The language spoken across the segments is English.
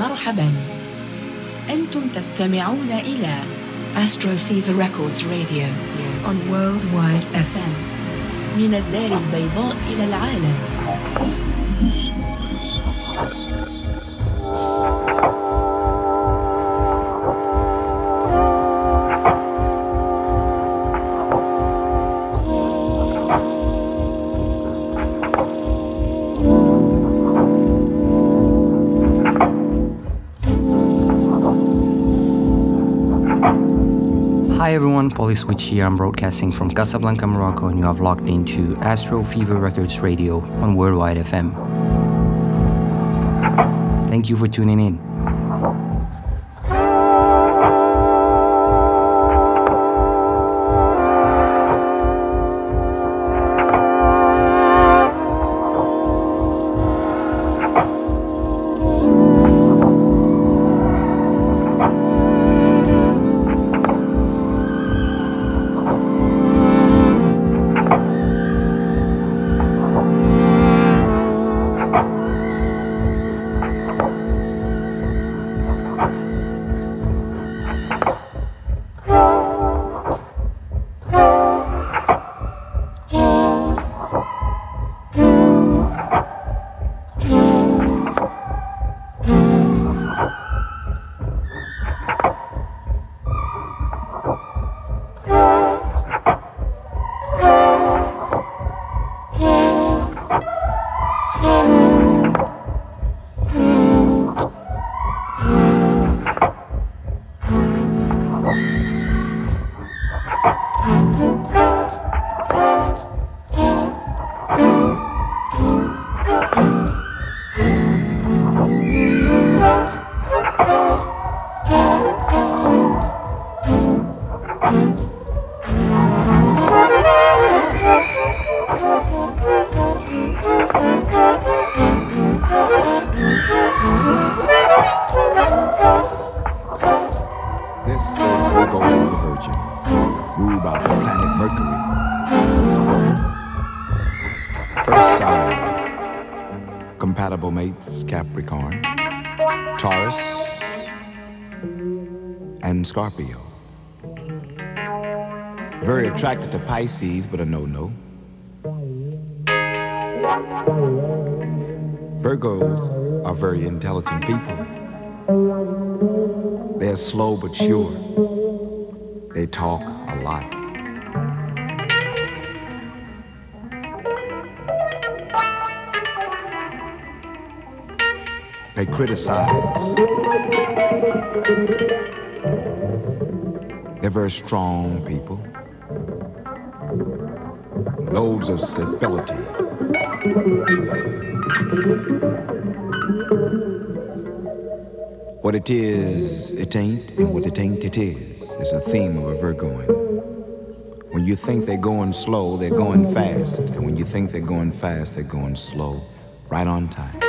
مرحبا. أنتم تستمعون إلى Astro Fever Records Radio on Worldwide FM من الدار البيضاء إلى العالم. Hi everyone, Polyswitch here. I'm broadcasting from Casablanca, Morocco, and you have logged into Astro Fever Records Radio on Worldwide FM. Thank you for tuning in. Pisces, but a no-no. Virgos are very intelligent people. They're slow but sure. They talk a lot. They criticize. They're very strong people. Loads of stability. What it is, it ain't, and what it ain't, it is, is a theme of a Virgoing. When you think they're going slow, they're going fast. And when you think they're going fast, they're going slow, right on time.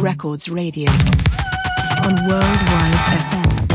Records Radio on Worldwide FM.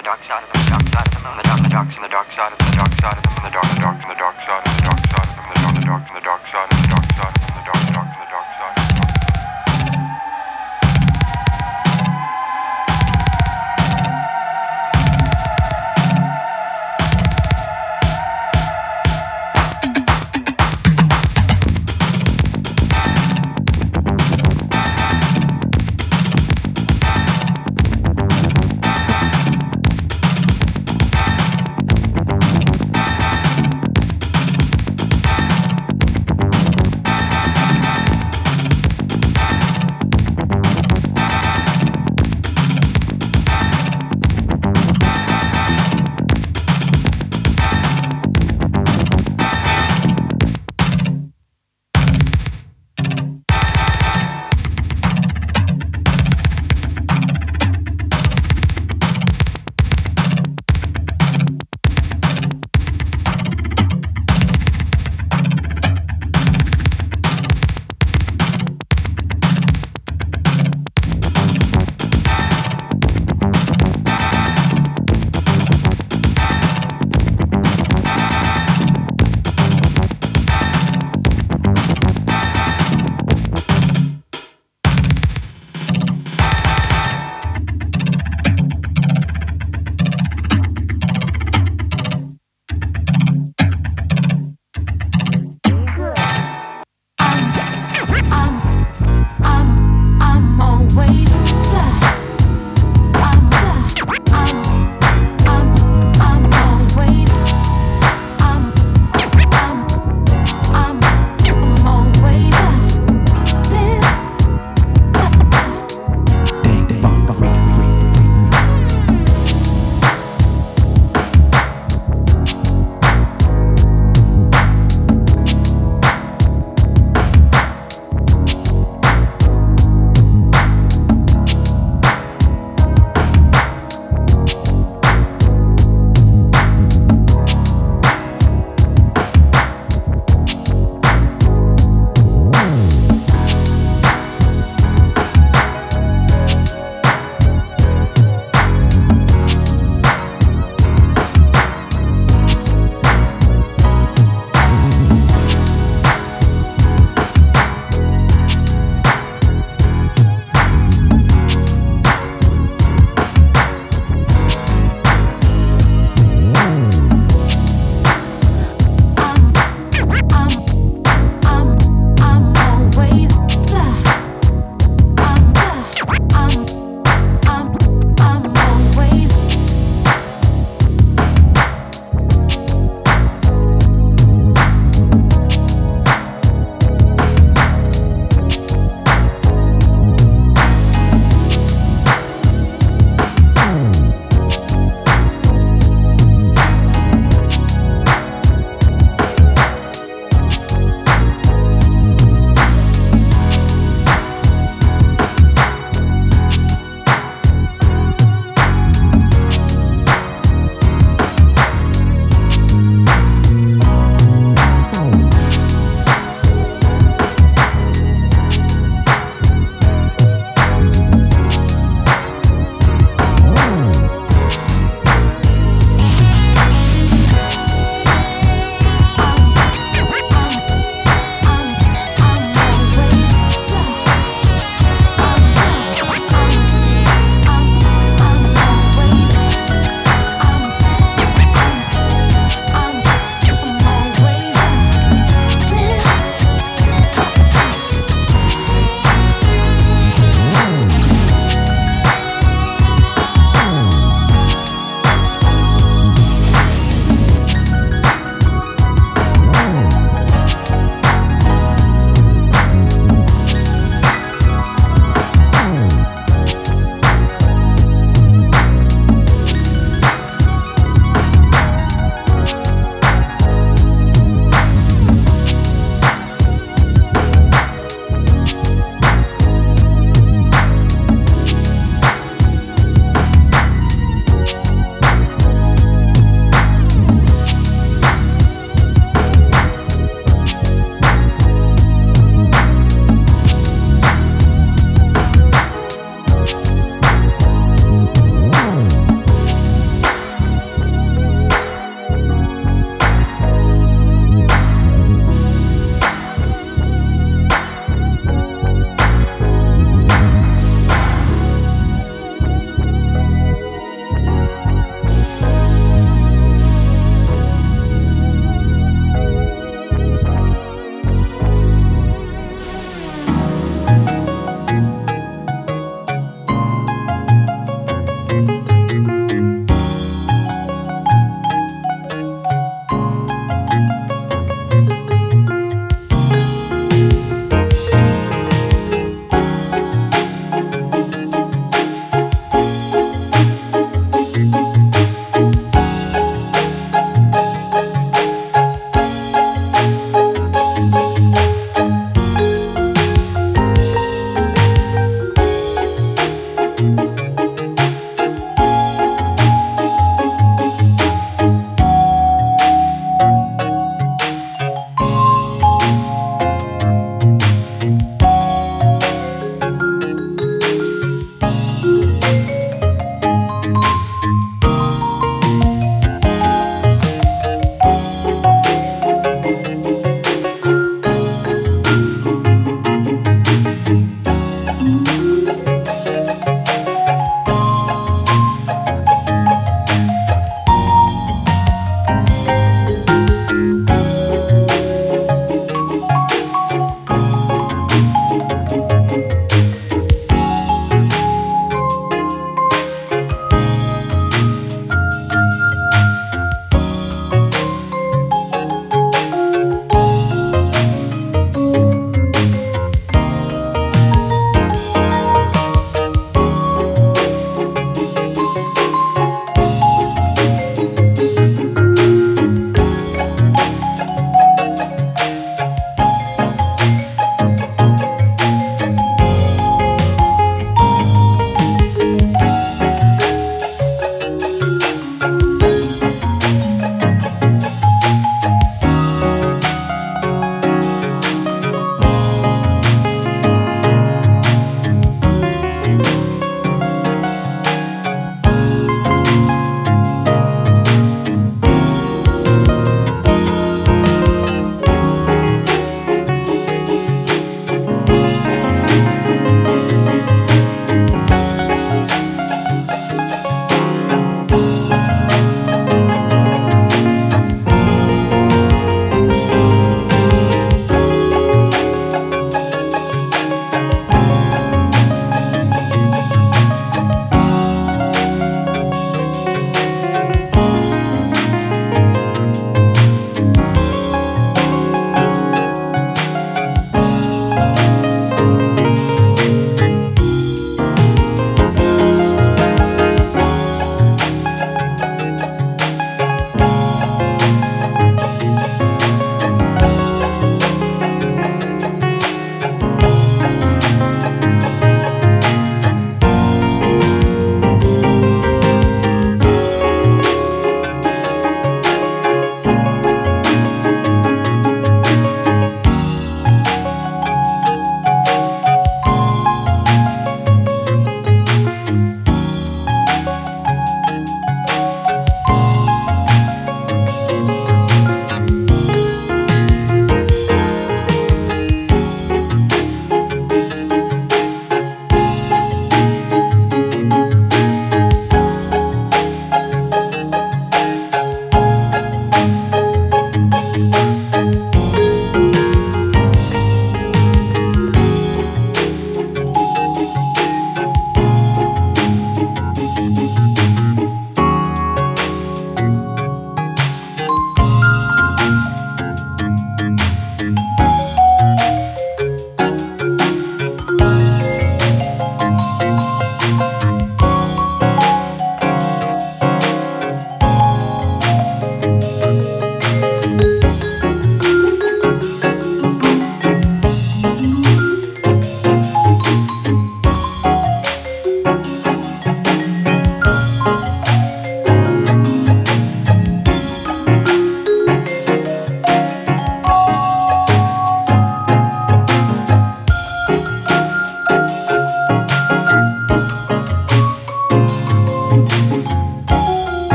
the dark side of the dark side of the moon, the dark, the dark, the dark side of the dark side of the moon, the dark, the dark, the dark side of the dark side of the moon, the dark, the dark, the dark side of the dark side of the dark side.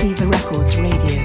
Fever Records Radio.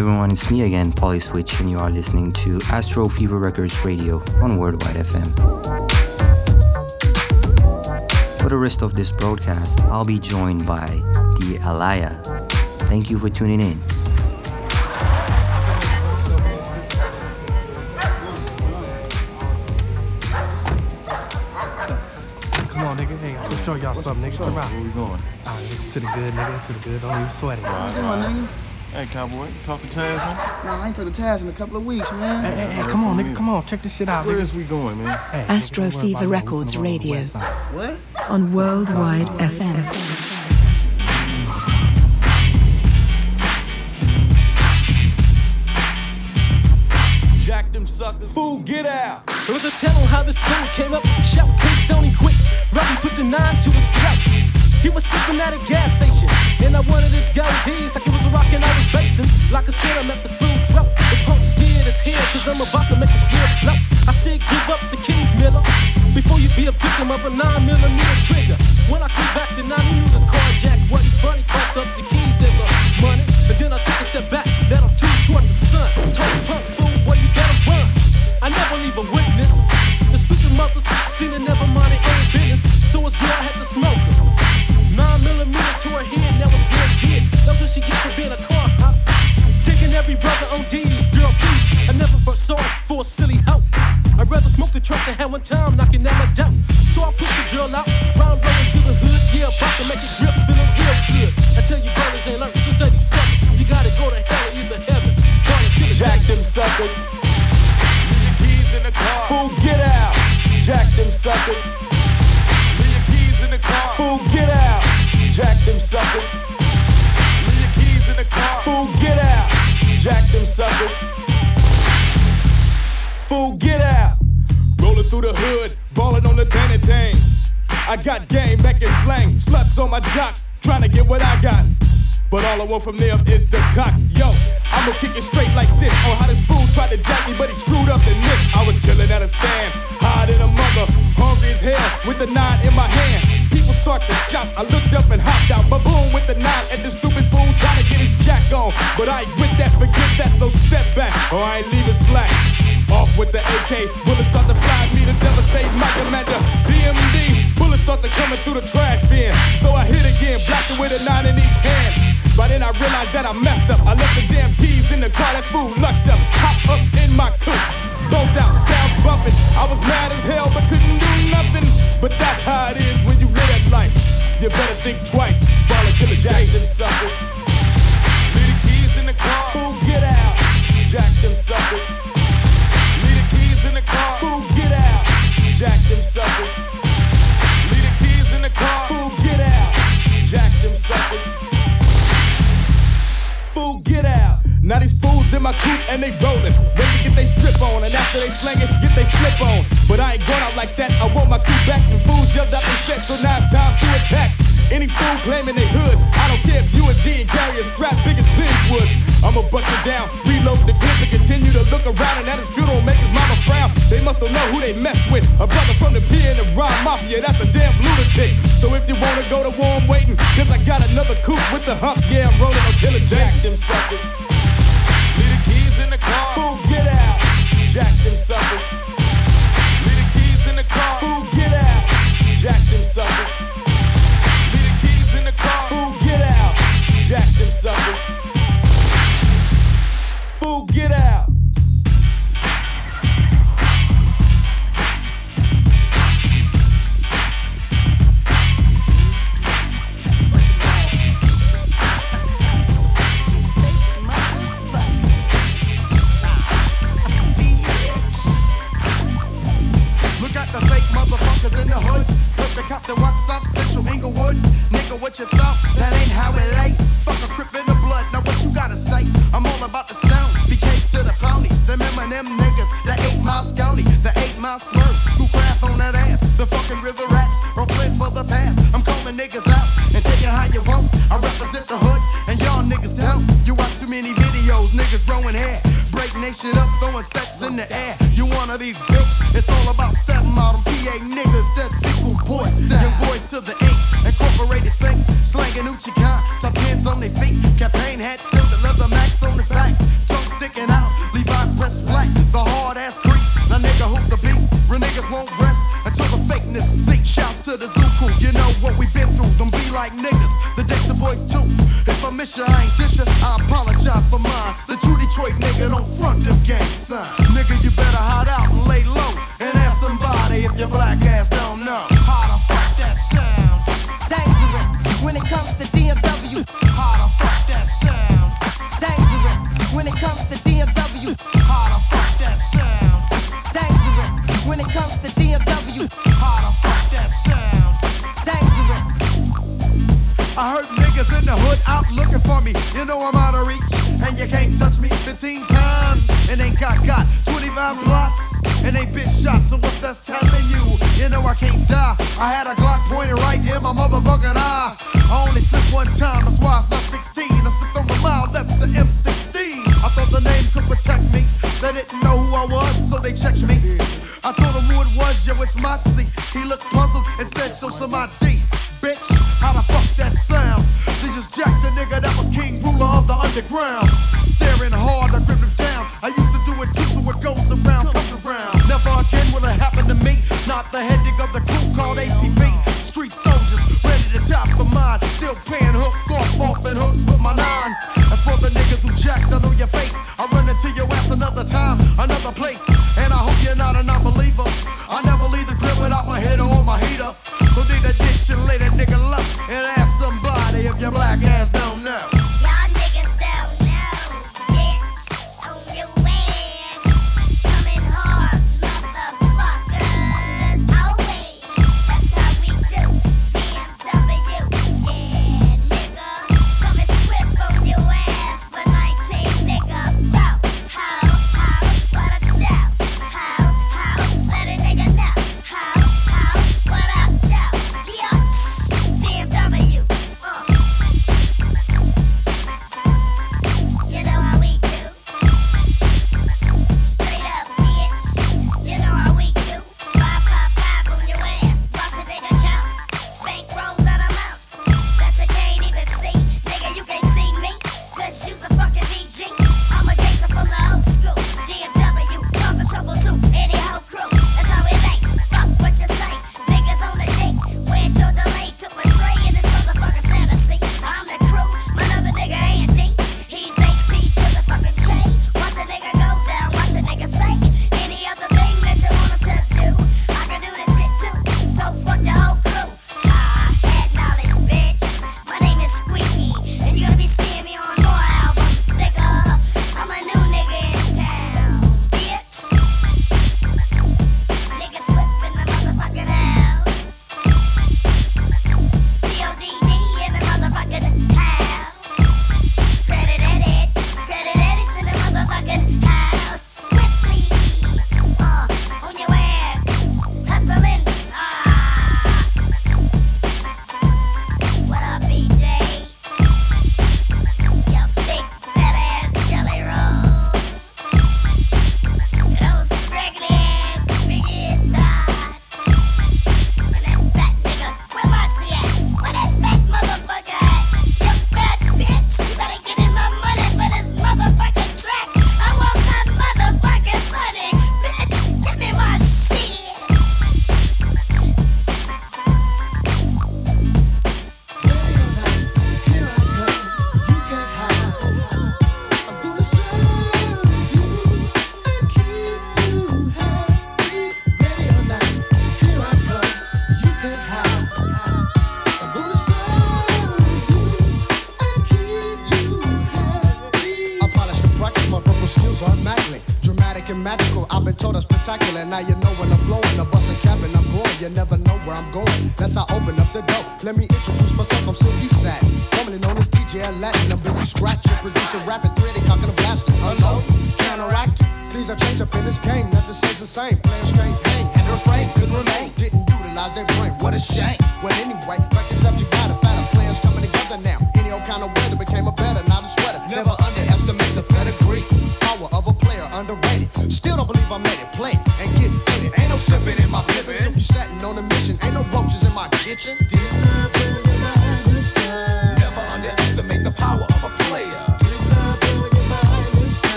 Everyone, it's me again, Polly Switch, and you are listening to Astro Fever Records Radio on Worldwide FM. For the rest of this broadcast, I'll be joined by the Alaya. Thank you for tuning in. Come on, nigga. Hey, let's show y'all something, nigga. Come Where we going? Ah, niggas to the good, niggas to the good. Don't even sweat it. Come on, nigga. Hey, cowboy, talking Taz, man. Nah, I ain't for the task in a couple of weeks, man. Hey, hey, hey, come on, nigga. Come on. Check this shit out, Where nigga. is we going, man? Hey, Astro nigga, don't worry Fever about it. We Records finna on Radio. What? on Worldwide FM. Jack them suckers. Fool, get out. It was a tell on how this fool came up. Shout, quick, don't he quit. Robbie put the nine to his throat. He was sleeping at a gas station. And I wanted his goatees like it was a rock and I was basing. Like I said, I'm at the food throat. The punk scared as hell, cause I'm about to make a spirit float. I said, give up the keys, Miller. Before you be a victim of a 9 millimeter trigger. When I came back to 9, you knew the carjack wasn't funny. Cost up the keys and the money. And then I took a step back, let him two toward the sun. Told punk fool, boy, you better run. I never leave a witness. The stupid mothers seen it, never mind their own business. So it's good I had to smoke her. That's what she get for being a car. Taking every brother on D's, girl, please. I never felt sorry for a silly hoe. I'd rather smoke the truck than have one time knocking at my door. So I push the girl out, round rolling to the hood, yeah, about to make it grip, feeling real good. I tell you, brothers ain't learned since 87. You gotta go to hell or either heaven. Gonna Jack them suckers. Leave keys in the car. Fool, get out. Jack them suckers. Leave your keys in the car. Fool, get out. Jack them suckers. The car. Fool, get out. Jack them suckers. Fool, get out. Rolling through the hood, balling on the Danny Dane. I got game, making slang, sluts on my jock, trying to get what I got. But all I want from them is the cock. Yo, I'ma kick it straight like this. On how this fool tried to jack me, but he screwed up and missed. I was chilling at a stand, higher than a mother, hungry as hell, with the nine in my hand. People start to shout. I looked up and hopped out. But boom with the nine at the stupid fool trying to get his jack on. But I ain't with that, forget that, so step back, or I ain't leaving slack. Off with the AK, bullets start to fly me to devastate my commander. DMD, bullets start to coming through the trash bin. So I hit again, blasting with a nine in each hand. By then I realized that I messed up. I left the damn keys in the car, that fool lucked up. Hop up in my coupe. Bumped out, sounds bumping. I was mad as hell, but couldn't do nothing. But that's how it is when you live that life. You better think twice. Baller killer jack them suckers. Leave the keys in the car. Fool, get out. Jack them suckers. Leave the keys in the car. Fool, get out. Jack them suckers. Leave the keys in the car. Fool, get out. Jack them suckers. Fool, get out. Now these fools in my coupe and they rollin'. Ready to get they strip on. And after they slang it, get they flip on. But I ain't going out like that. I want my coupe back. And fools yelled up and said, so now it's time to attack. Any fool claiming they hood, I don't care if you a G and carry a strap big as Clint Eastwood. I'ma buck it down, reload the clip and continue to look around. And at his funeral, make his mama frown. They must don't know who they mess with. A brother from the P and the Rhyme Mafia, that's a damn lunatic. So if you wanna go to war, I'm waiting. Cause I got another coupe with the hump. Yeah, I'm rolling on killer jack them suckers. Leave the keys in the car. Fool, get out. Jack them suckers. Suckers.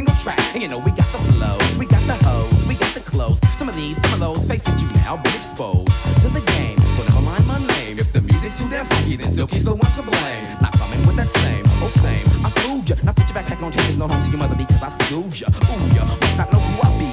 single track. And you know, we got the flows, we got the hoes, we got the clothes. Some of these, some of those, faces you've now been exposed to the game. So never mind my name. If the music's too damn funky, then Silky's the one to blame. Not coming with that same, oh same. I fooled ya. Now put your backpack on, take this no home to your mother because I schooled ya. Ooh ya, must not know who I be.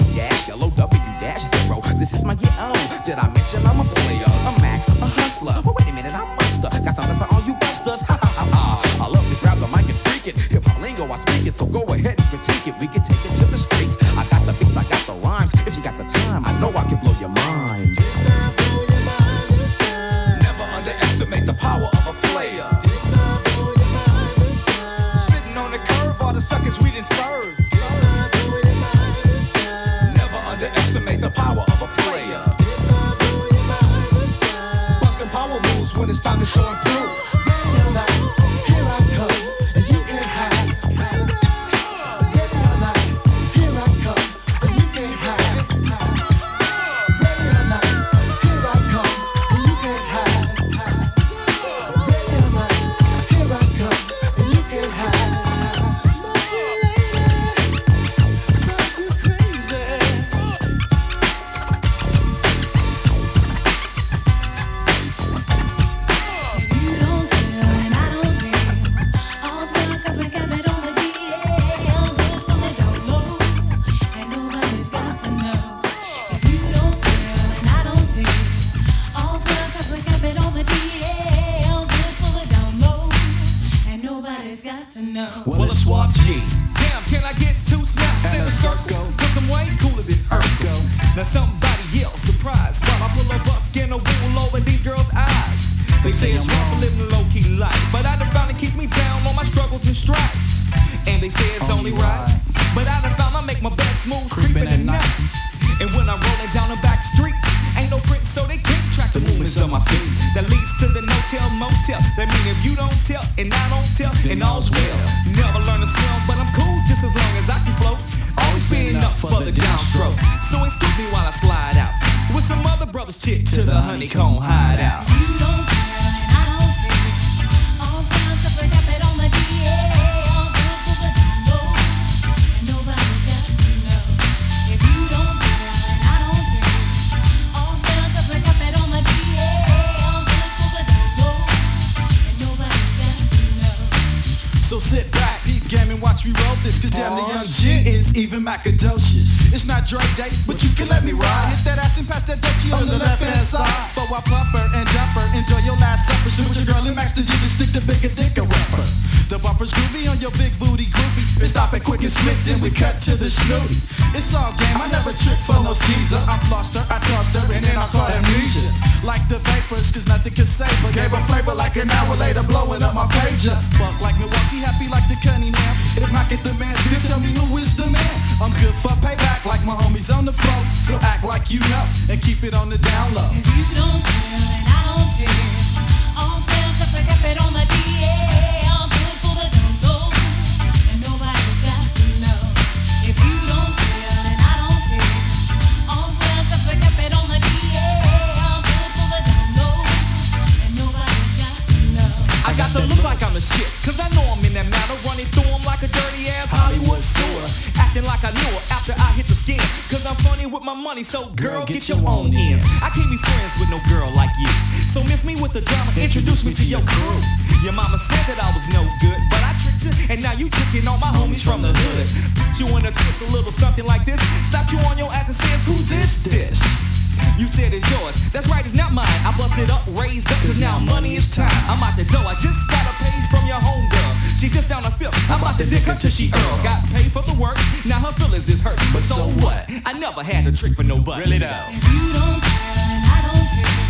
after I hit the skin. Cause I'm funny with my money, so girl, girl get, get, your, your own ends. I can't be friends with no girl like you. So miss me with the drama, introduce me to your crew. Your mama said that I was no good, but I tricked you, and now you tricking all my homies from the hood. Put you in a twist, a little something like this. Stop you on your ass and says, who's this? This. You said it's yours. That's right, it's not mine. I busted up, raised up, cause now money is time. I'm out the door. I just got a page from your homegirl. She just down the fifth. I'm about to dick her till she earl. Got paid for the work. Now her feelings is hurt. But so what? I never had a trick for nobody. Really though. You don't care, I don't care.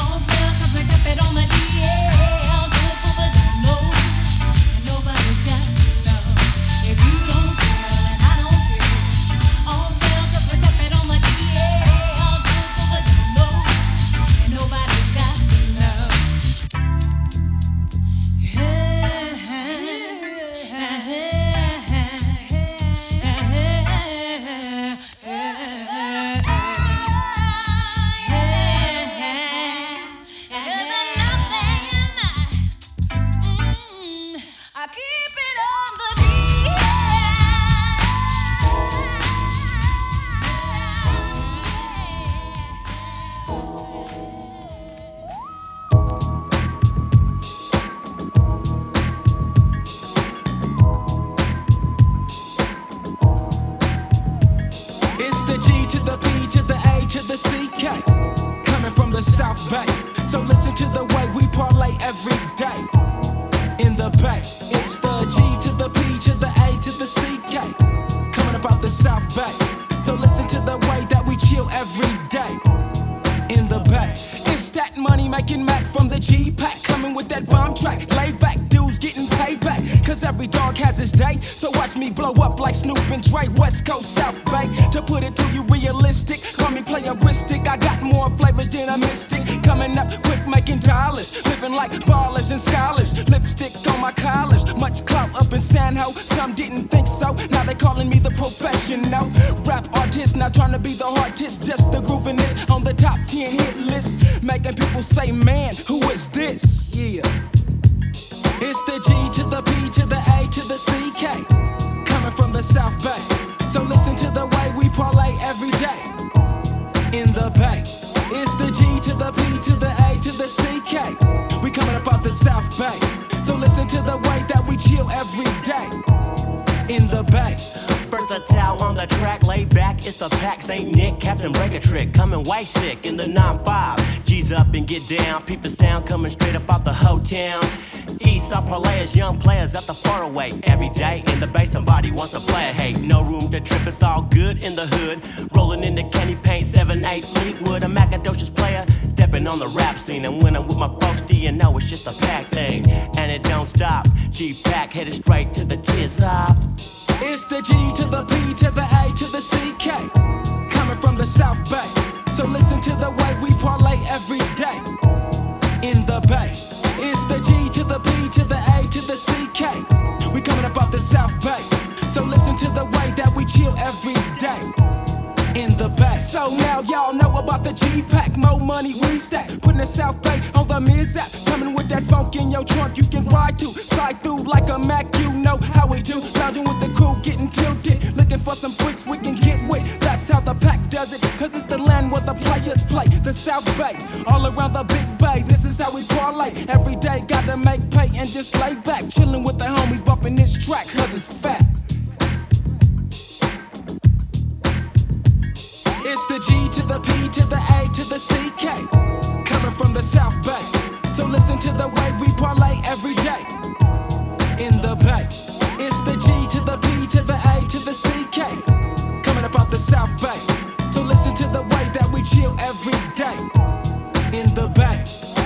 All girls, cause we kept it on the DA. white chick in the 9-5. G's up and get down, people for some bricks we can get with. That's how the pack does it, cause it's the land where the players play. The South Bay, all around the Big Bay. This is how we parlay. Every day, gotta make pay and just lay back. Chillin' with the homies, bumpin' this track, cause it's fat. It's the G to the P to the A to the CK. Coming from the South Bay. So listen to the way we parlay every day. In the Bay. It's the G to the P to the A to the CK. Coming up out the South Bay. So listen to the way that we chill every day in the bay.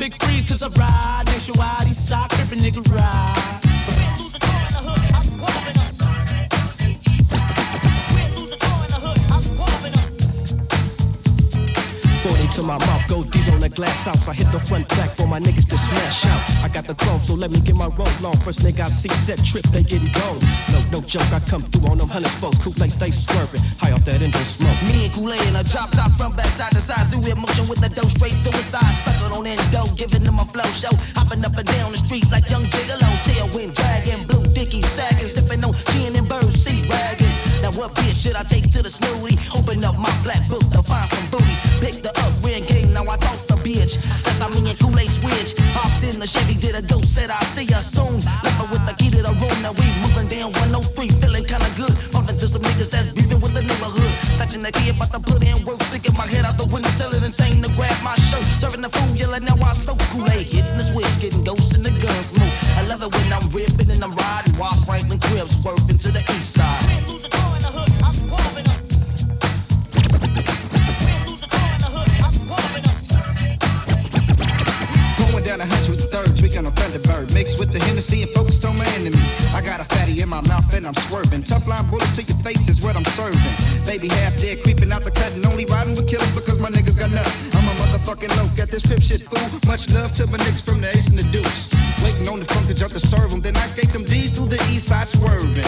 Big freeze, cause I ride nationwide. East side crippin' nigga ride. Glass house. I hit the front back for my niggas to smash out. I got the chrome, so let me get my roll on. First nigga I see set trip, they getting gone. No, no joke, I come through on them hundred spokes. Kool-Aid stay swerving, high off that endo smoke. Me and Kool-Aid in a drop top from back side to side through emotion with the dough straight suicide. Sucking on endo, giving them a flow show. Hopping up and down the street like young gigolos. Tailwind dragging, blue dickies sagging, sipping on gin and bird seed wagging. Now what bitch should I take to the snooty? Open up my black book to find some booty. Picked her up, ran game, now I toss the bitch. That's how me and Kool-Aid switch. Hopped in the Chevy, did a ghost, said I'll see ya soon. Left her with the key to the room, now we moving down 103, feeling kinda good. Bumping to some niggas that's beefing with the neighborhood. Touching the key, about to put in work, sticking my head out the window, telling insane to grab my shirt. Serving the food, yelling, now I smoke Kool-Aid, hitting the switch, getting ghosts in the gun smoke. I love it when I'm ripping and I'm riding, while Franklin Cribs swerving to the east side. My mouth and I'm swerving. Tough line bullets to your face is what I'm serving. Baby half dead, creeping out the cut and only riding with killers because my niggas got nuts. I'm a motherfucking loke at this crib shit fool. Much love to my niggas from the ace and the deuce. Waiting on the funk to jump to serve them. Then I skate them D's through the east side swerving.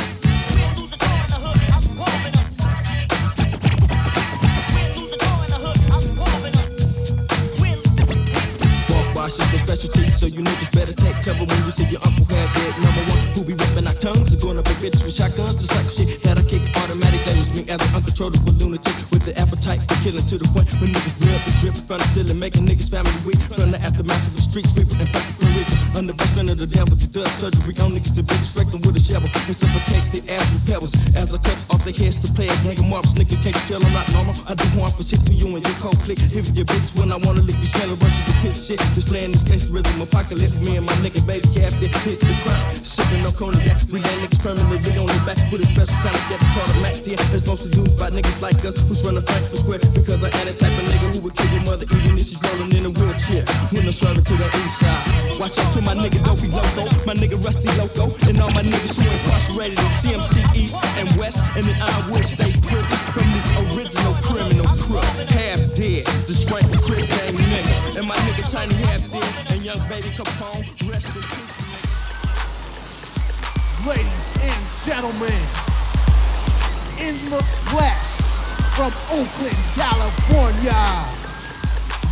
Walk by, shit no special treats, so you niggas better take cover when you see your uncle have dead. Number one, who be ripping our tongues going up in bitches with shotguns, just like shit that I kick automatic. Labels me as an uncontrollable lunatic with the appetite for killing to the point when niggas blood is dripping from the ceiling, making niggas family weak from the aftermath of the street sweeper and factory reaper. Under the spin of the devil, the does surgery on niggas to bitch, strike with a shovel and suffocate their ass with pebbles. As I cut off their heads to play a gang of marks, niggas can't tell I'm not normal. I do harm for shit for you and your cold click. Hit your bitch when I wanna lick you, smell a bunch of your piss shit. Displaying this gangsterism, apocalypse. Me and my nigga baby captain hit the crime. Sipping no cognac, we let niggas permanently on the back with a special kind of gas called a Mac 10. It's mostly used by niggas like us who's running Frankfurt Square because I ain't the type of nigga who would kill your mother even if she's rolling in a wheelchair. When I'm serving to the east side. Watch out to my nigga Dopey Loco, my nigga Rusty Loco, and all my niggas who incarcerated in CMC East and West, and then I will stay privy from this original criminal crook. Half dead, the crib gang nigga, and my nigga Tiny half dead, young baby Capone, rest in peace. Ladies and gentlemen, in the flesh from Oakland, California,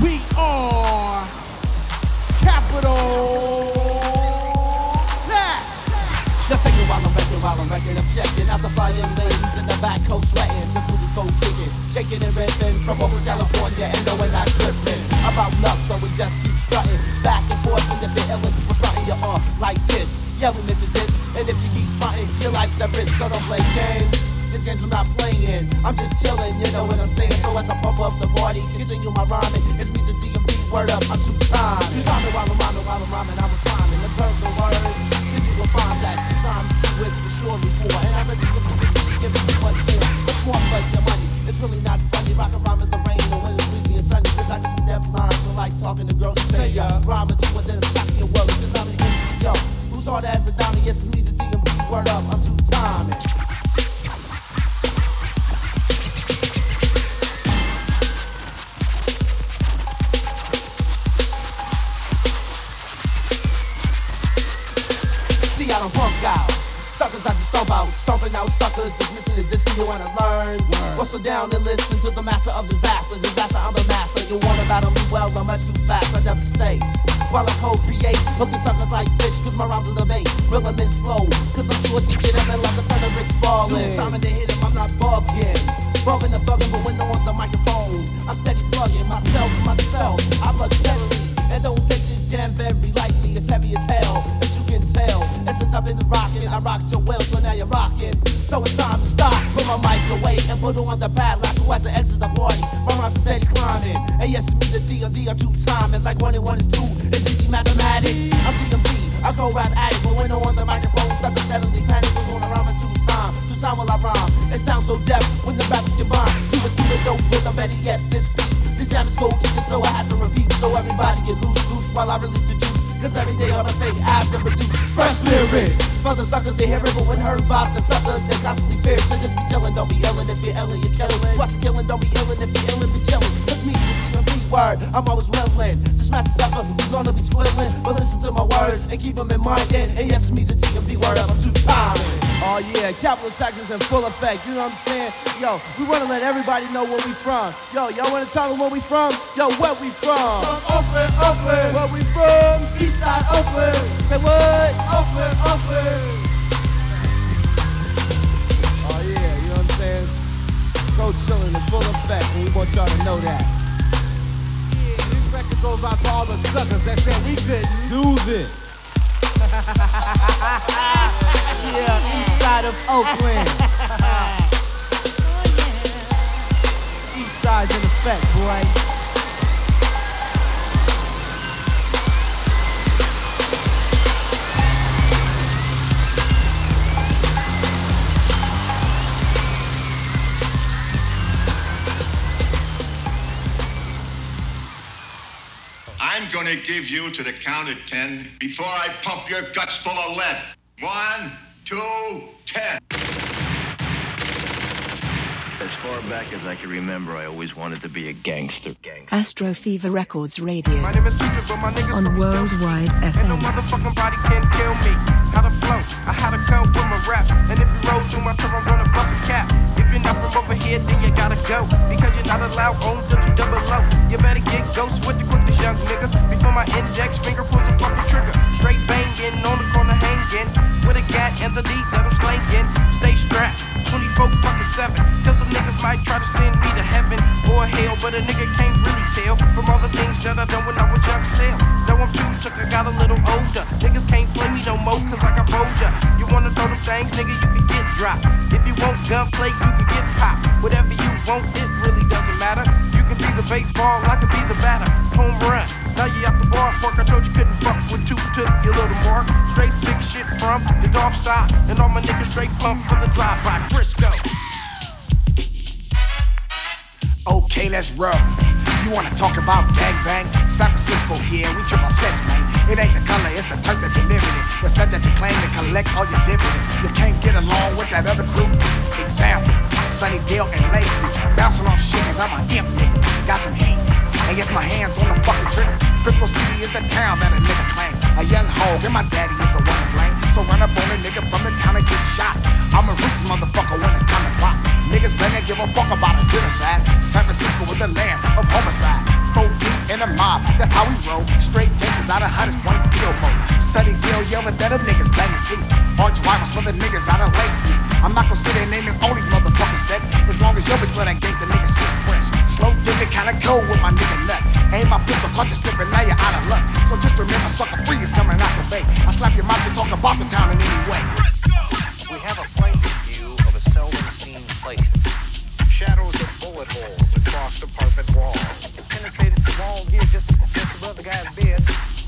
we are Capital Tax. Now take it while I'm wrecking, while I'm wrecking, I'm checking out the flying ladies in the back, cold sweating. Shaking and ripping from Oakland, California, and knowing I'm tripping. About luck, so we just keep strutting back and forth in the bit, and people fronting you off like this, yelling into this, and if you keep fronting, your life's at risk, so don't play games. This game's I'm not playing, I'm just chilling, you know what I'm saying. So as I pump up the party, continue my rhyming, it's me the DMB, word up, I'm too time. Two while I'm rhyming, while I'm rhyming, I was rhyming, observe the word. Then you will find that two times two is for sure before, and I'm ready to give you much more. Much more money, it's really not funny. Rock around in the rain, or when it's breezy and sunny, cause I need them lines, like talking to girls, you say, yeah, uh, uh, rhyming to and then I'm your world, cause I'm the yo. Who's as a yes, it's me the word up, I'm too timing. See, I don't bunk out. Suckers, I about. Stomping out suckers, dismissing and dissing, you wanna learn. learn. Down and listen to the master of disaster. Disaster, I'm the master. You want about me well, I'm much too fast, I never stay While I co-create, hooking suckers like fish, cause my rhymes are the bait. Real them in slow, cause I'm sure to get them and like a ton of bricks falling. Time to hit him, I'm not bugging. Bugging the bugging, but when no one's the microphone, I'm steady plugging myself, myself. I plug steadily, and don't take this jam very lightly. It's heavy as hell, as you can tell. And since I've been rocking, I rocked your well my microwave and put on the padlock who has to exit the party. My rhymes steady climbing. And yes, me the D of D are two timing. Like one and one is two. It's easy mathematics. I'm DMB. I go rap addict, but when no on the microphone, suck a steadily panic. We're gonna rhyme two time. Two time while I rhyme. It sounds so deaf when the rap is combined. Super stupid dope with a better yet this beat. This jam is go so I have to repeat. So everybody get loose, loose while I release the Cause every day all I say after produce fresh lyrics. For the suckers, they hear it, but heard about the suckers, they constantly fear. So just be chillin', don't be illin' if you're illin', you're killin'. Watch the killin', don't be illin' if you're illin', be chillin'. Just me, a beat word. I'm always willin' to smash a sucker who's gonna be squillin'. But listen to my words and keep them in mind. And, and yes, me, the TMB word I'm two times. Oh yeah, capital taxes in full effect. You know what I'm saying? Yo, we wanna let everybody know where we from. Yo, y'all wanna tell them where we from? Yo, where we from? From Oakland, Oakland. Where we from? Eastside Oakland. Say what? Oakland, Oakland. Oh yeah, you know what I'm saying? Go chillin' in full effect, and we want y'all to know that. Yeah, this record goes out to all the suckers that said we couldn't do this. yeah, east side of Oakland. east side's in effect, boy. I'm gonna give you to the count of ten before I pump your guts full of lead. One, two, ten. As far back as I can remember, I always wanted to be a gangster. Gangster. Astro Fever Records Radio. My name is Tutor, but my niggas on call me Worldwide And no FM. motherfucking body can tell me how to flow. I how to come with my rap. And if you roll through my tour, I'm gonna bust a cap. You're not from over here, then you gotta go. Because you're not allowed on the two double O. You better get ghost with the quickness, young niggas. Before my index finger pulls the fucking trigger. Straight banging, on the corner hanging. With a gat and the lead that I'm slanging. Stay strapped. 24 fucking 7. Cause some niggas might try to send me to heaven or hell, but a nigga can't really tell from all the things that I done when I was young sale. Though I'm too took, I got a little older. Niggas can't play me no more cause I got bolder. You wanna throw them things, nigga, you can get dropped. If you want gunplay, you can get popped. Whatever you want, it really doesn't matter. You can be the baseball, I can be the batter. Home run. Now you out the ballpark, I told you couldn't fuck with two to your little mark. Straight sick shit from the golf side, and all my niggas straight pump for the drive by Frisco. Okay, let's roll. You wanna talk about gangbang? San Francisco, yeah, we trip off sets, man. It ain't the color, it's the turf that you live in. The set that you claim to collect all your dividends. You can't get along with that other crew. Example, Sunnydale and Lakeview. Bouncing off shit cause I'm an imp nigga. Got some heat. And yes, my hands on the fucking trigger. Frisco City is the town that a nigga claim. A young hog, and my daddy is the one to blame. So run up on a nigga from the town and get shot. I'm a ruthless motherfucker when it's time to pop. Niggas better give a fuck about a genocide. San Francisco is the land of homicide. Four deep in a mob, that's how we roll. Straight gangsters out of Hunters Point Field mode. Sunnydale yelling that them niggas banging too. Arch rivals for the niggas out of Lakeview. I'm not gonna sit there naming all these motherfucking sets. As long as your bitch for that gangster nigga sit fresh. Slow dipping kinda cold with my nigga nut. Aim my pistol, caught you slipping, now you're out of luck. So just remember, sucker free is coming out the bay. I slap your mouth, you talk about the town in any way. We have a point Shadows of bullet holes across apartment walls. Penetrated the wall here just, just above the guy's bed.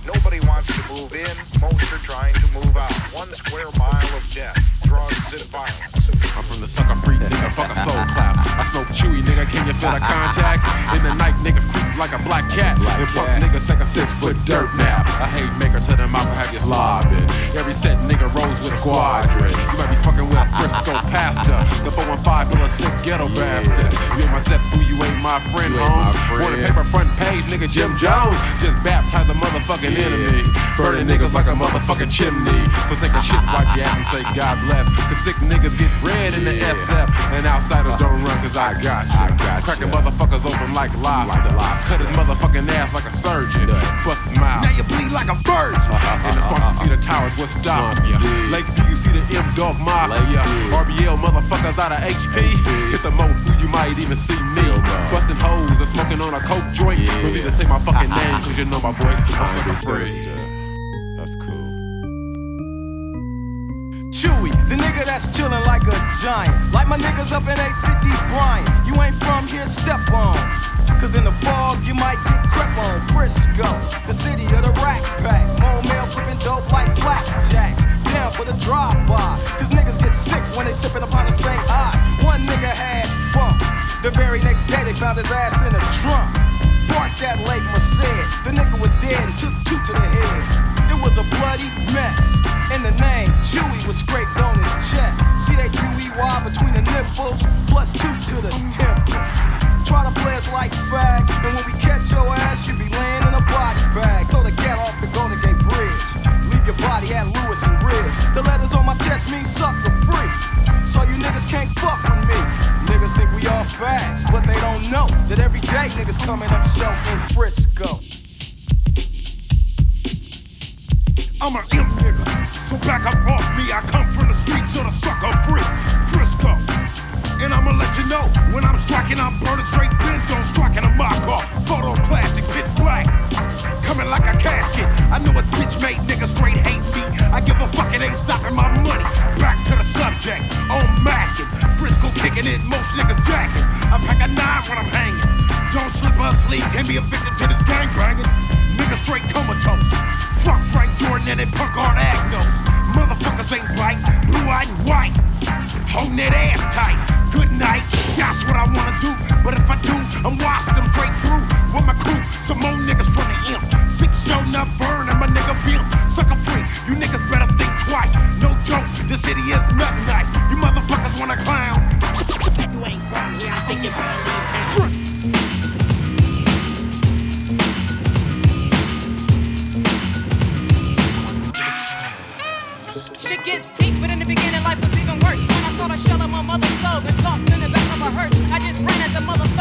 Nobody wants to move in. Most are trying to move out. One square mile of death, drugs, and violence. I'm from the sucker free nigga, fuck a soul clap. I chewy nigga, can you feel the contact? In the night niggas creep like a black cat. And punk niggas take a six foot dirt nap. I hate maker to them, I will have you slobbing. Every set nigga rolls with a squadron. You might be fucking with a Frisco pastor. The 415 full of sick ghetto bastards. You ain't my set fool, you ain't my friend, Holmes. On the paper front page, nigga Jim Jones. Just baptize the motherfucking enemy. Burning niggas like a motherfucking chimney. So take a shit, wipe your ass and say God bless. Cause sick niggas get bread in the SF. And outsiders don't run cause I got you. Cracking motherfuckers open like lobster. Cut his motherfucking ass like a surgeon. Bust his mouth. Now you bleed like a virgin. Uh-huh. In the swamp you see the towers, what stopping you? Lakeview you see the M Dog Mafia. RBL motherfuckers out of HP. Hit the mo you might even see me. Busting hoes and smoking on a coke joint. Don't need to say my fucking name cause you know my voice. I'm sucker free. Chewy, The nigga that's chillin' like a giant. Like my niggas up in 850 Bryant. You ain't from here, step on. Cause in the fog, you might get crept on. Frisco, the city of the rack pack. More mail flipping dope like flapjacks. Down for the drive by. Cause niggas get sick when they sippin' upon the same eyes. One nigga had fun. The very next day, they found his ass in a trunk. Parked at Lake Merced. The nigga was dead and took two to the head. Was a bloody mess. And the name Chewy was scraped on his chest. C-H-U-E-Y between the nipples, plus two to the temple. Try to play us like fags, and when we catch your ass, you be laying in a body bag. Throw the cat off the Golden Gate Bridge. Leave your body at Lewis and Ridge. The letters on my chest mean sucker free. So you niggas can't fuck with me. Niggas think we all fags, but they don't know that every day niggas coming up show in Frisco. I'm an imp nigga, so back up off me. I come from the streets of the sucker free, Frisco. And I'ma let you know when I'm striking, I'm burning straight bento, striking a mock off. Photo classic, pitch black. Coming like a casket. I know it's bitch made, niggas straight hate me. I give a fuck, it ain't stopping my money. Back to the subject, on Mackin. Frisco kicking it, most niggas jacking. I pack a nine when I'm hanging. Don't slip or sleep, can't be a victim to this gang banging. Niggas straight comatose. Fuck Frank Jordan and punk art Agnos. Motherfuckers ain't right, blue eyed and white. Holding that ass tight. Good night, that's what I wanna do. But if I do, I'm washed them straight through with my crew. Some more niggas from the imp. Six show not burn and my nigga Vimp. Sucker free, you niggas better think twice. No joke, this city is nothing nice. You motherfuckers wanna clown. You ain't from here, I think you better leave town. Tossed in the back of a hearse, I just ran at the motherfucking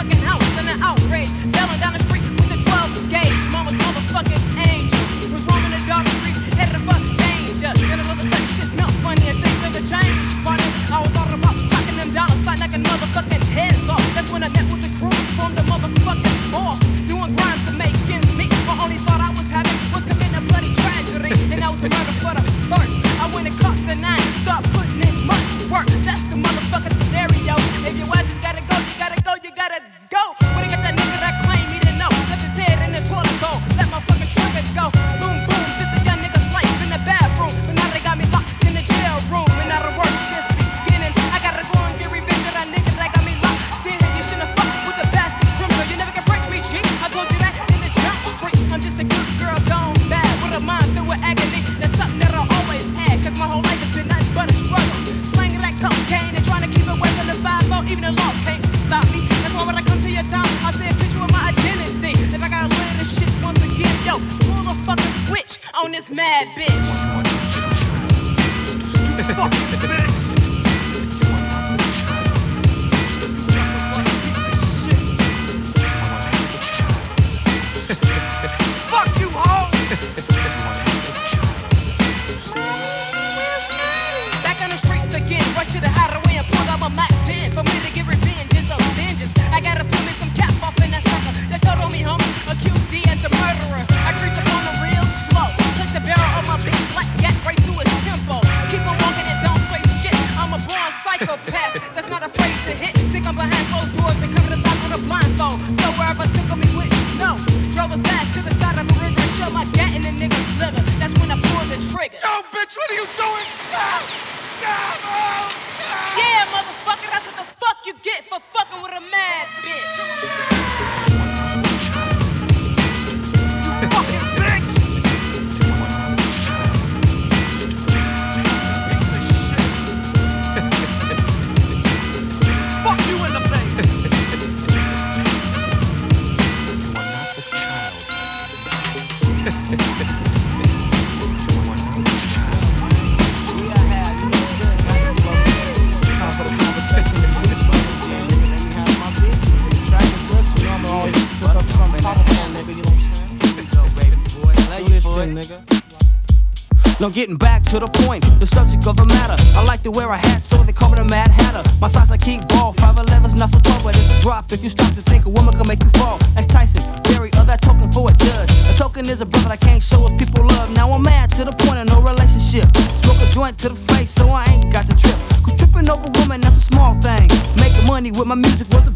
Now getting back to the point, the subject of the matter. I like to wear a hat, so they call me the Mad Hatter. My socks I keep ball, five eleven's not so tall, but it's a drop if you stop to think a woman can make you fall. That's Tyson, Barry, of that token for a judge. A token is a brother I can't show us people love. Now I'm mad to the point of no relationship. Smoke a joint to the face, so I ain't got the trip. Cause tripping over woman, that's a small thing. Making money with my music was a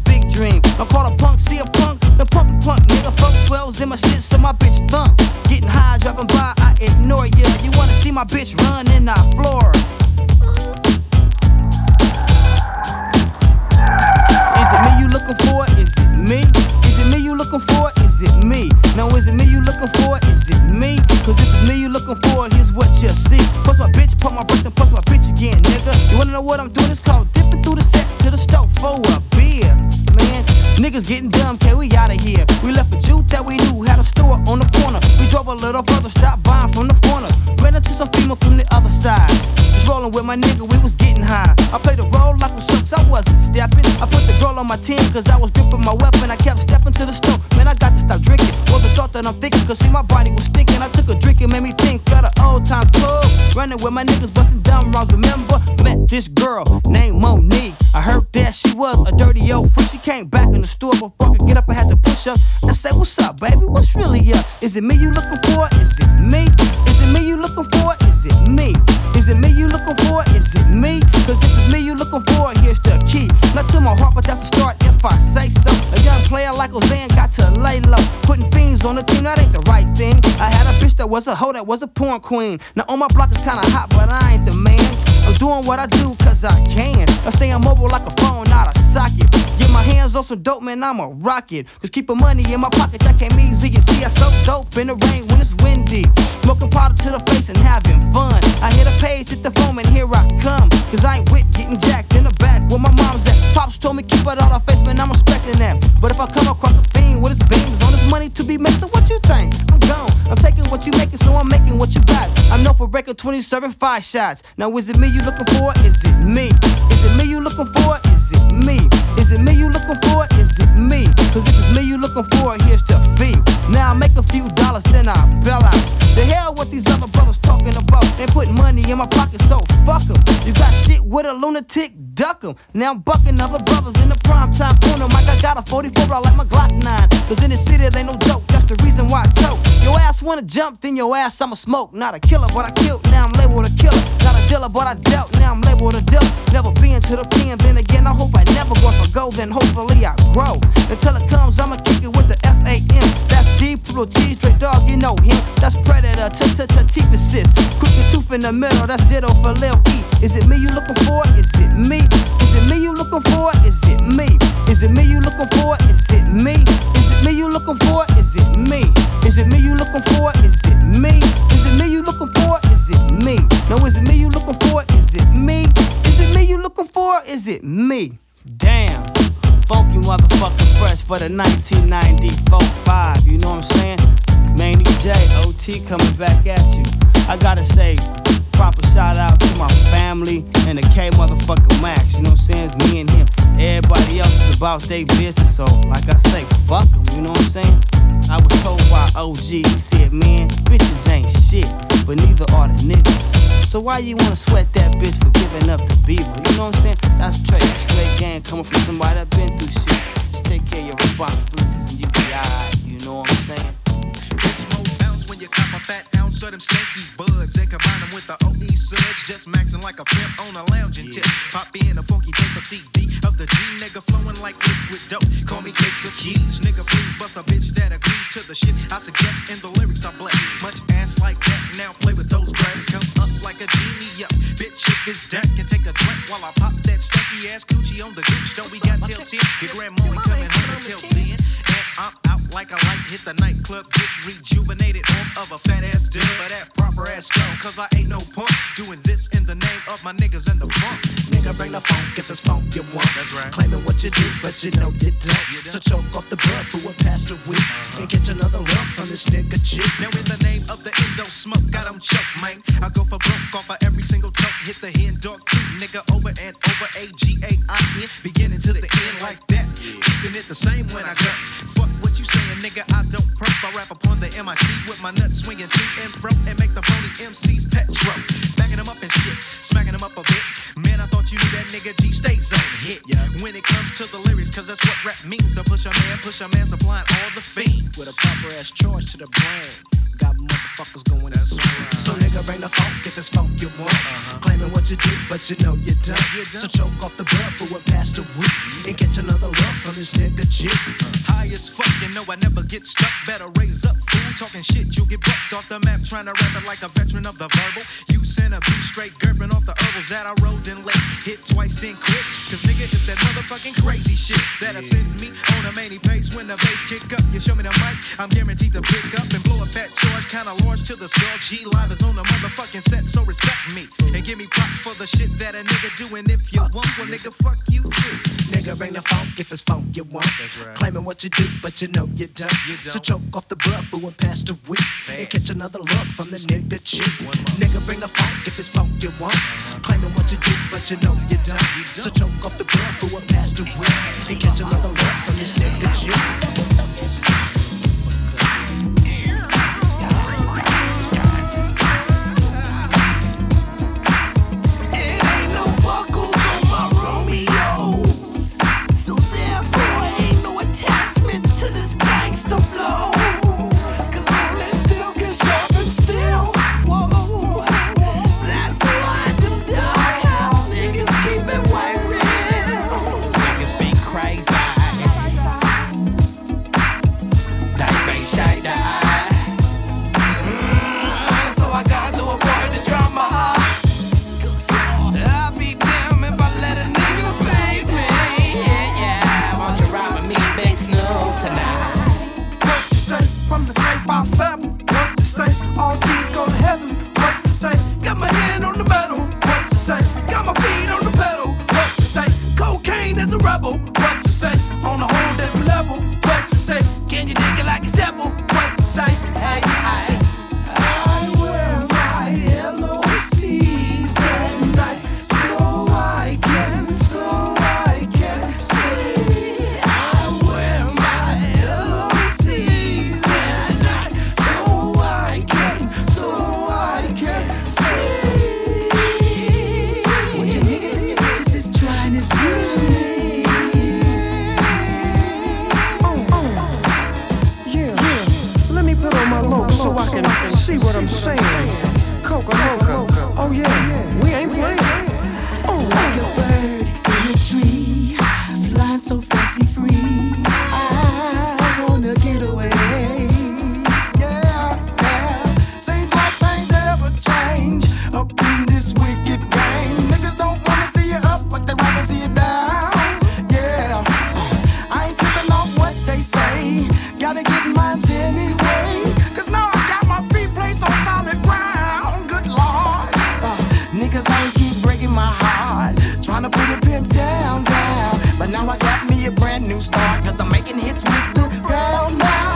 Cause if it's me you looking for, here's what you see. Plus my bitch, put my breast and plus my bitch again, nigga. You wanna know what I'm doing? It's called dipping through the set to the stove for a beer, man. Niggas getting dumb, okay, we outta here. We left a Jew that we knew had a store on the corner. We drove a little further, stopped buying from the corner. Ran into some females from the other side. Just rolling with my nigga, we was getting high. I played the role like a sucks, I wasn't stepping. I put the girl on my team cause I was gripping my weapon. I kept stepping to the store, man, I got to stop drinking. Was the thought that I'm thinking, cause see my body was stinking. I Running with my niggas, busting dumb rounds, remember? Met this girl named Monique. I heard that she was a dirty old freak. She came back in the store I could get up, I had to push her. I said, What's up, baby? What's really up? Is it me you looking for? Is it me? Is it me you looking for? Is it me? Is it me you looking for? Is it me? Cause if it's me you looking for, here's the key. Not to my heart, but that's the start if I say so. A young player like Ozan got to lay low. Putting fiends on the team, that ain't the right thing. I that was a hoe, that was a porn queen. Now on my block is kinda hot, but I ain't the man. I'm doing what I do cause I can. I stay on mobile like a phone, not a socket. Get my hands on some dope, man, I'm a rocket. Cause keeping money in my pocket, that came easy. You see, I so dope in the rain when it's windy. Smoking powder to the face and having fun. I hit a page, hit the phone, and here I come. Cause I ain't with getting jacked in the back where my mom's at. Pops told me keep it on our face, man, I'm respecting that. But if I come across a fiend with his beams on his money to be made, so what you think? I'm gone. I'm taking what you making, so I'm making what you got. I'm known for breaking 20, serving five shots. Now is it me you looking for? Is it me? Is it me you looking for? Is it me? Is it me you looking for? Is it me? Cause if it's me you looking for, here's the fee. Now I make a few dollars, then I bail out. The hell what these other brothers talking about? They put money in my pocket, so fuck 'em. You got shit with a lunatic, duck 'em. Now I'm bucking other brothers in the prime time corner. Mike, I got a 44, but I like my Glock 9. Cause in the city, it ain't no joke. That's the reason why I tote. Your ass wanna jump, then your ass I'ma smoke. Not a killer, but I killed. Now I'm labeled a killer. Not a dealer, but I dealt. Now I'm labeled a dealer. Never been to the pen, then again, I hope I never go for gold. Then hopefully I grow. Until it comes, I'ma kick it with the F A M. That's deep, little cheese, straight dog, you know him. That's predator, t t t assist. Crooked tooth in the middle, that's ditto for Lil E. Is it me you looking for? Is it me? Is it me you looking for? Is it me? Is it me you looking for? Is it me? Is it me you looking for? Is it me? Is it me you looking for? Is it me? Is it me you looking for? Is it me? No, is it me you looking for? Is it me? Is it me you looking for? Is it me? Damn. Funky motherfucking fresh for the 1994 5, you know what I'm saying? Manny J, OT coming back at you. I gotta say, proper shout out to my family and the K motherfucking Max, you know what I'm saying? It's me and him. Everybody else is about their business, so like I say, fuck them, you know what I'm saying? I was told by OG, he said, man, bitches ain't shit, but neither are the niggas. So why you wanna sweat that bitch for giving up the Beaver? You know what I'm saying? That's straight, straight game coming from somebody that been through shit. Just take care of your responsibilities and you be alright, you know what I'm saying? It's more bounce when you cop a fat ounce of them stinky buds and combine surge. Just maxing like a pimp on a lounging tip. Pop in a funky tape a CD of the G nigga flowing like liquid dope. Call me Cakes Accused. Nigga, please bust a bitch that agrees to the shit I suggest in the lyrics I bless. Much ass like that. Now play with those breasts. Come up like a genius. Bitch, shit this deck and take a drink while I pop that stanky ass coochie on the gooch. Don't we got till 10? Your grandma ain't coming home until then. And I'm out like a light. Hit the nightclub, get rejuvenated off of a fat ass dude. but that proper ass stone, cause I ain't no punk. Niggas in the funk. Nigga, bring the funk if it's funk you want. That's right. Claiming what you do, but you know you don't. So choke off the blood for a past a week uh-huh. and get another rub from this nigga chick. Now in the name of the endo smoke, got 'em choked, man. Trying to put a pimp down, down. But now I got me a brand new start, cause I'm making hits with the ground now.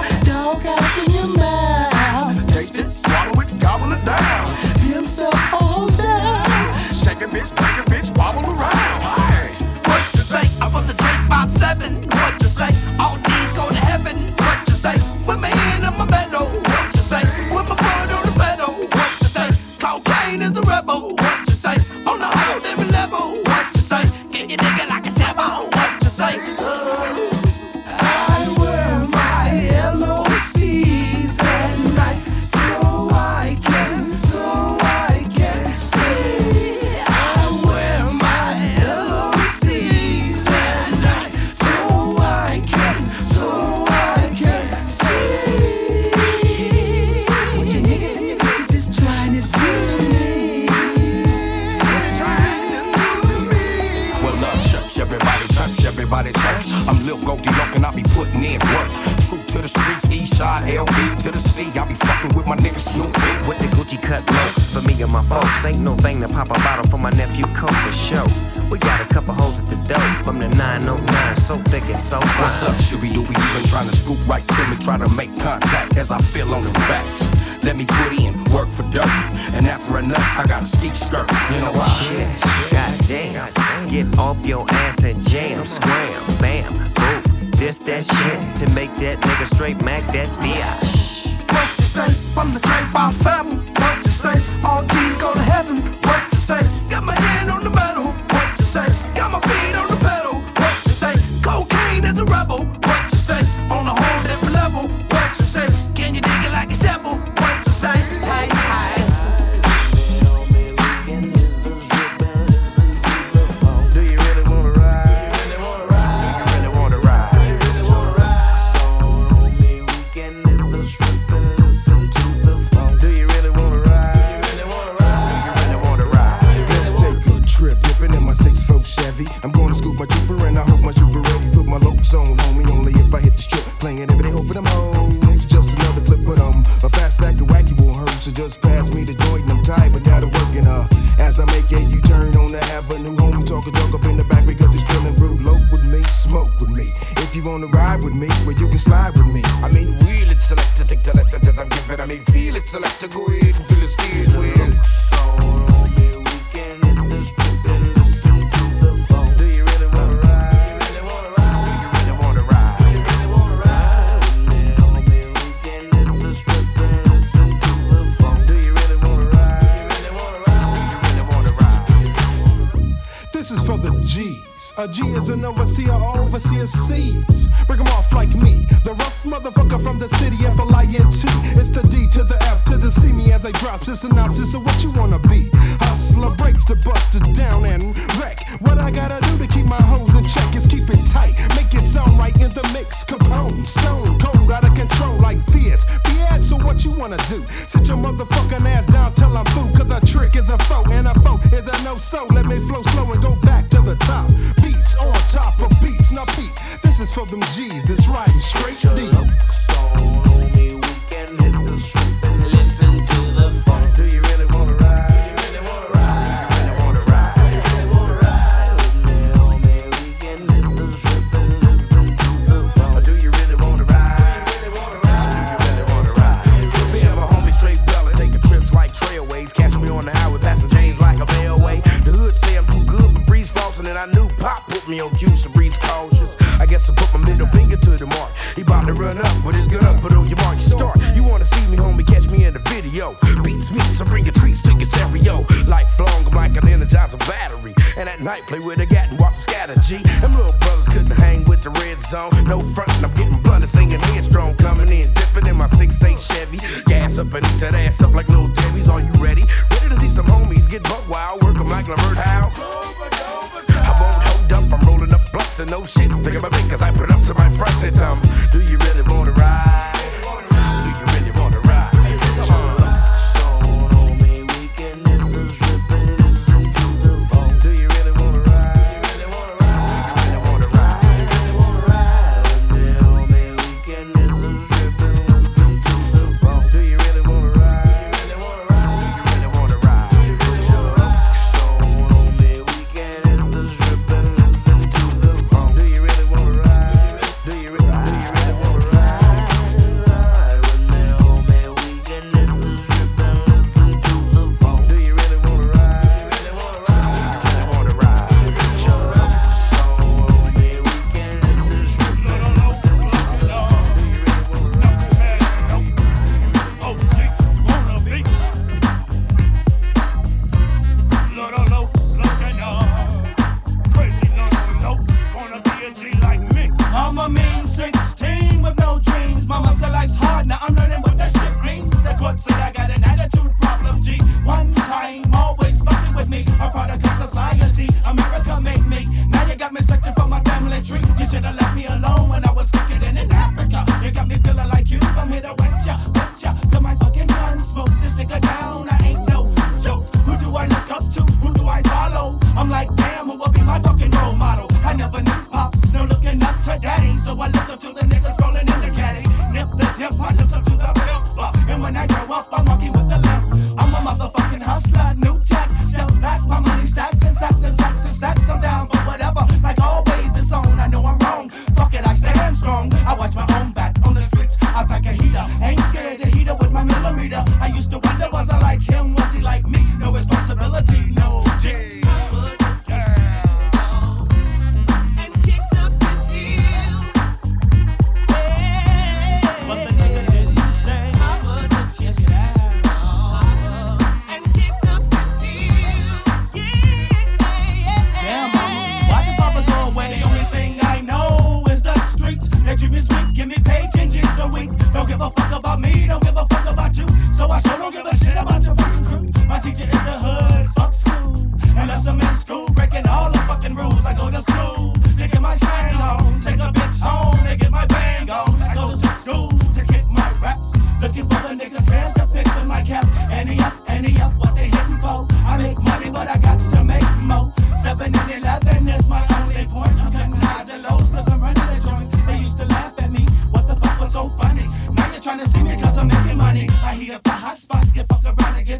Rashad LB to the sea. Be fucking with my niggas Snoop Dogg with the Gucci cut lows for me and my folks. Ain't no thing to pop a bottle for my nephew Cole for show. We got a couple holes at the door from the 909, so thick and so fine. What's up, Shuby? Do we Even trying to scoop right to me, trying to make contact as I feel on the backs. Let me put in work for dirt. And after a nut, I got a ski skirt. You know why? Shit, goddamn. Get off your ass and jam, scram, bam. This, that shit to make that nigga straight Mac that bitch. What you say? From the grave by seven. What you say? All G's go to heaven.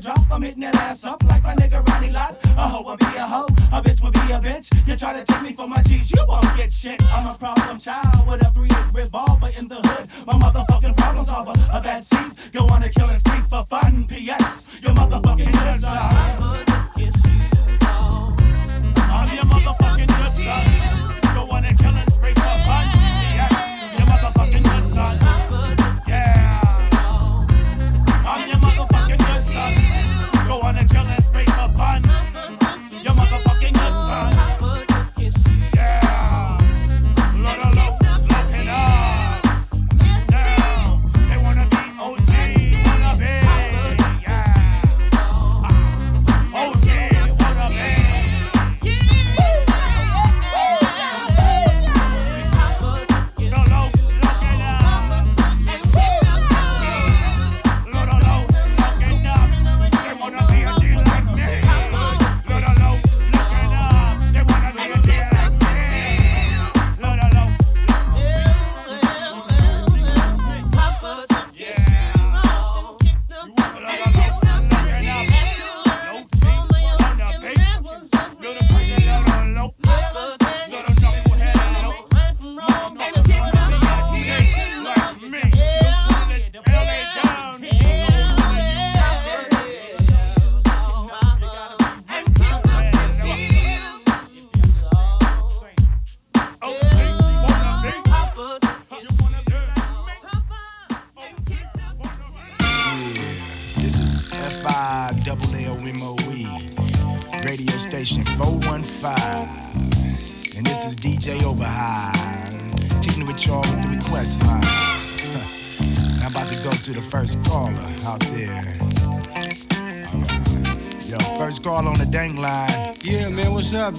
Dropped. I'm hitting that ass up like my nigga Ronnie Lott. A hoe will be a hoe, a bitch will be a bitch. You try to take me for my cheese, you won't get shit. I'm a problem child with a three revolver in the hood. My motherfucking problem solver, a bad seed. Go on a killing spree for fun. P.S. Your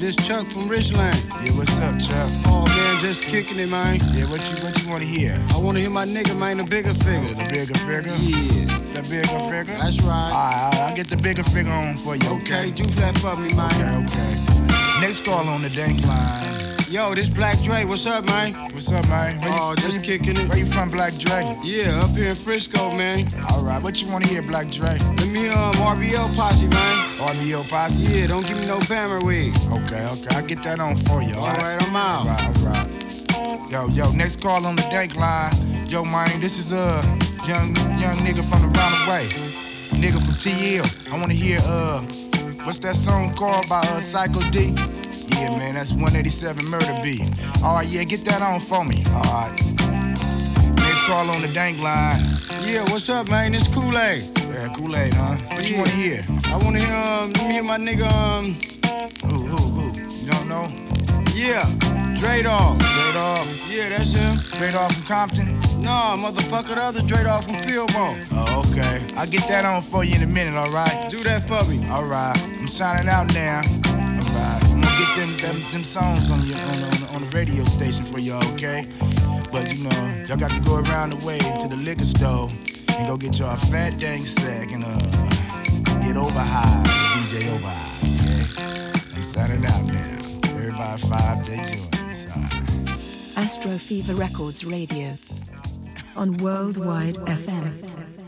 This Chuck from Richland. Yeah, what's up, Chuck? Oh man, just kicking it, man. Yeah, what you what you wanna hear? I wanna hear my nigga, man, the Bigga Figga. Oh, the Bigga Figga? Yeah. The Bigga Figga? That's right. Alright, I'll get the Bigga Figga on for you, okay? Okay, do that for me, man. Okay, okay. Next call on the dang line. Yo, this Black Dre, what's up, man? What's up, man? Where you- oh, just where kicking it. Where you from, Black Dre? Yeah, up here in Frisco, man. Alright, what you wanna hear, Black Dre? Me um RBL posse, man. RBO posse? Yeah, don't give me no Bammer wig. Okay, okay, I'll get that on for you, alright? Alright, I'm out. Alright, alright. Yo, yo, next call on the dank line. Yo, man, this is a young young nigga from the way. Nigga from TL. I wanna hear uh what's that song called by uh Psycho D? Yeah, man, that's 187 Murder Beat. Alright, yeah, get that on for me. Alright. Next call on the dank line. Yeah, what's up, man? It's Kool-Aid. Yeah, Kool-Aid, huh? What you wanna hear? I wanna hear um me hear my nigga um Who, who, who? You don't know? Yeah, Dre Dog. Yeah, that's him. Off from Compton? Nah, motherfucker, the other Dre Dog from Fillmore. Oh, okay. I'll get that on for you in a minute, alright? Do that for me. Alright. I'm signing out now. Alright. I'm gonna get them them, them songs on your on, on, on the radio station for y'all, okay? But you know, y'all got to go around the way to the liquor store and go get y'all fat dang sack and uh get over high, DJ over high? I'm signing out now. Everybody five day joint. Sorry. Astro Fever Records Radio. On Worldwide FM.